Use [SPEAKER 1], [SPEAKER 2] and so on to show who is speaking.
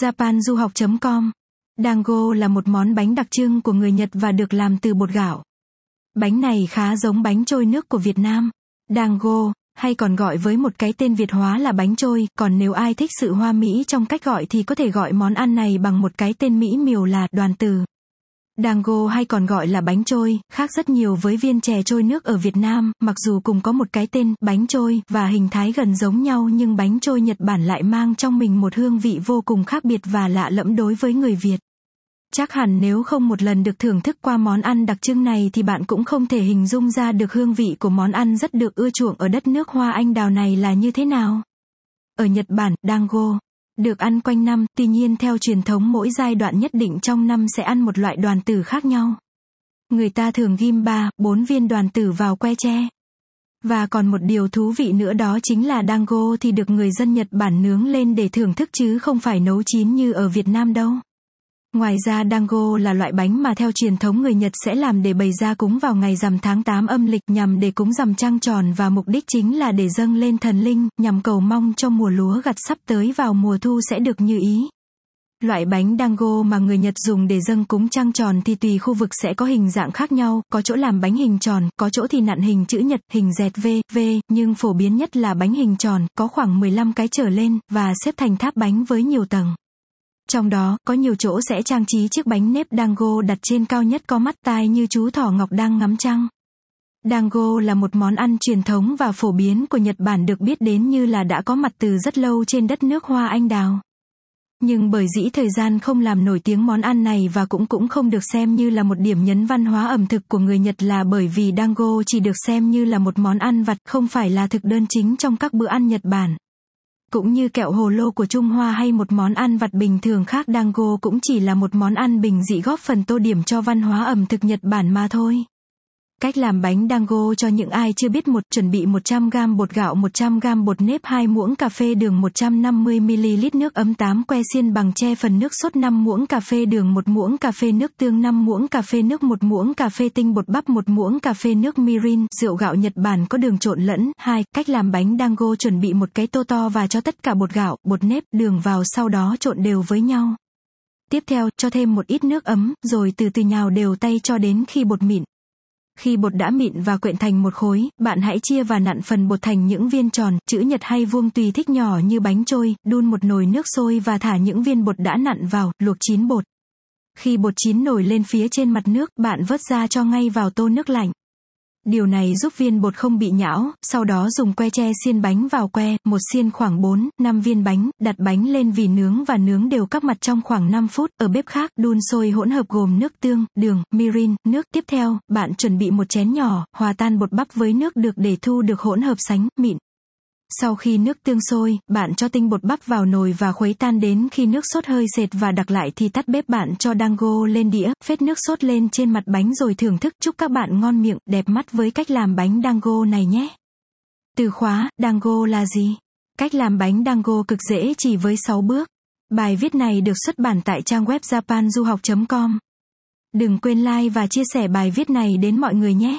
[SPEAKER 1] japanduhoc.com Dango là một món bánh đặc trưng của người Nhật và được làm từ bột gạo. Bánh này khá giống bánh trôi nước của Việt Nam. Dango, hay còn gọi với một cái tên Việt hóa là bánh trôi, còn nếu ai thích sự hoa mỹ trong cách gọi thì có thể gọi món ăn này bằng một cái tên mỹ miều là đoàn từ. Dango hay còn gọi là bánh trôi, khác rất nhiều với viên chè trôi nước ở Việt Nam, mặc dù cùng có một cái tên, bánh trôi, và hình thái gần giống nhau nhưng bánh trôi Nhật Bản lại mang trong mình một hương vị vô cùng khác biệt và lạ lẫm đối với người Việt. Chắc hẳn nếu không một lần được thưởng thức qua món ăn đặc trưng này thì bạn cũng không thể hình dung ra được hương vị của món ăn rất được ưa chuộng ở đất nước hoa anh đào này là như thế nào. Ở Nhật Bản, dango được ăn quanh năm, tuy nhiên theo truyền thống mỗi giai đoạn nhất định trong năm sẽ ăn một loại đoàn tử khác nhau. Người ta thường ghim 3, 4 viên đoàn tử vào que tre. Và còn một điều thú vị nữa đó chính là dango thì được người dân Nhật Bản nướng lên để thưởng thức chứ không phải nấu chín như ở Việt Nam đâu. Ngoài ra dango là loại bánh mà theo truyền thống người Nhật sẽ làm để bày ra cúng vào ngày rằm tháng 8 âm lịch nhằm để cúng rằm trăng tròn và mục đích chính là để dâng lên thần linh, nhằm cầu mong cho mùa lúa gặt sắp tới vào mùa thu sẽ được như ý. Loại bánh dango mà người Nhật dùng để dâng cúng trăng tròn thì tùy khu vực sẽ có hình dạng khác nhau, có chỗ làm bánh hình tròn, có chỗ thì nặn hình chữ nhật, hình dẹt V, V, nhưng phổ biến nhất là bánh hình tròn, có khoảng 15 cái trở lên, và xếp thành tháp bánh với nhiều tầng. Trong đó, có nhiều chỗ sẽ trang trí chiếc bánh nếp dango đặt trên cao nhất có mắt tai như chú thỏ ngọc đang ngắm trăng. Dango là một món ăn truyền thống và phổ biến của Nhật Bản được biết đến như là đã có mặt từ rất lâu trên đất nước hoa anh đào. Nhưng bởi dĩ thời gian không làm nổi tiếng món ăn này và cũng cũng không được xem như là một điểm nhấn văn hóa ẩm thực của người Nhật là bởi vì dango chỉ được xem như là một món ăn vặt không phải là thực đơn chính trong các bữa ăn Nhật Bản. Cũng như kẹo hồ lô của Trung Hoa hay một món ăn vặt bình thường khác, dango cũng chỉ là một món ăn bình dị góp phần tô điểm cho văn hóa ẩm thực Nhật Bản mà thôi. Cách làm bánh dango cho những ai chưa biết một chuẩn bị 100g bột gạo 100g bột nếp 2 muỗng cà phê đường 150ml nước ấm 8 que xiên bằng che phần nước sốt 5 muỗng cà phê đường 1 muỗng cà phê nước tương 5 muỗng cà phê nước 1 muỗng cà phê tinh bột bắp 1 muỗng cà phê nước mirin, rượu gạo Nhật Bản có đường trộn lẫn. 2. Cách làm bánh dango chuẩn bị một cái tô to và cho tất cả bột gạo, bột nếp, đường vào sau đó trộn đều với nhau. Tiếp theo, cho thêm một ít nước ấm, rồi từ từ nhào đều tay cho đến khi bột mịn. Khi bột đã mịn và quyện thành một khối, bạn hãy chia và nặn phần bột thành những viên tròn, chữ nhật hay vuông tùy thích nhỏ như bánh trôi, đun một nồi nước sôi và thả những viên bột đã nặn vào, luộc chín bột. Khi bột chín nổi lên phía trên mặt nước, bạn vớt ra cho ngay vào tô nước lạnh. Điều này giúp viên bột không bị nhão, sau đó dùng que tre xiên bánh vào que, một xiên khoảng 4, 5 viên bánh, đặt bánh lên vì nướng và nướng đều các mặt trong khoảng 5 phút, ở bếp khác, đun sôi hỗn hợp gồm nước tương, đường, mirin, nước. Tiếp theo, bạn chuẩn bị một chén nhỏ, hòa tan bột bắp với nước được để thu được hỗn hợp sánh, mịn. Sau khi nước tương sôi, bạn cho tinh bột bắp vào nồi và khuấy tan đến khi nước sốt hơi sệt và đặc lại thì tắt bếp bạn cho dango lên đĩa, phết nước sốt lên trên mặt bánh rồi thưởng thức. Chúc các bạn ngon miệng, đẹp mắt với cách làm bánh dango này nhé. Từ khóa, dango là gì? Cách làm bánh dango cực dễ chỉ với 6 bước. Bài viết này được xuất bản tại trang web japanduhoc.com. Đừng quên like và chia sẻ bài viết này đến mọi người nhé.